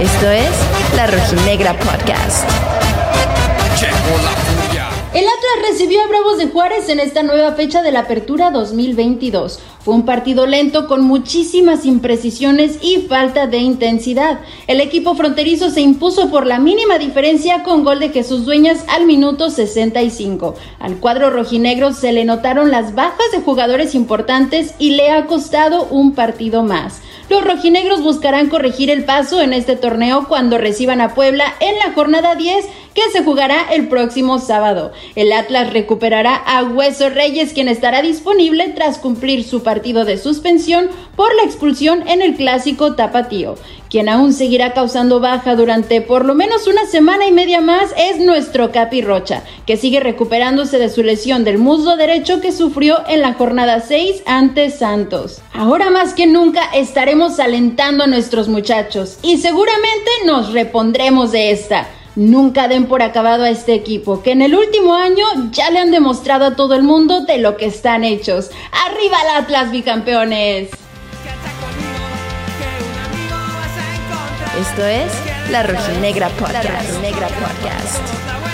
Esto es La Rojinegra Podcast. El Atlas recibió a Bravos de Juárez en esta nueva fecha de la Apertura 2022. Fue un partido lento con muchísimas imprecisiones y falta de intensidad. El equipo fronterizo se impuso por la mínima diferencia con gol de Jesús Dueñas al minuto 65. Al cuadro rojinegro se le notaron las bajas de jugadores importantes y le ha costado un partido más. Los rojinegros buscarán corregir el paso en este torneo cuando reciban a Puebla en la jornada 10 que se jugará el próximo sábado. El Atlas recuperará a Hueso Reyes quien estará disponible tras cumplir su partido de suspensión por la expulsión en el clásico tapatío. Quien aún seguirá causando baja durante por lo menos una semana y media más es nuestro Capi Rocha, que sigue recuperándose de su lesión del muslo derecho que sufrió en la jornada 6 ante Santos. Ahora más que nunca estaremos alentando a nuestros muchachos y seguramente nos repondremos de esta. Nunca den por acabado a este equipo, que en el último año ya le han demostrado a todo el mundo de lo que están hechos. ¡Arriba el Atlas, bicampeones! Esto es La Rojinegra Podcast. La Rojinegra Podcast.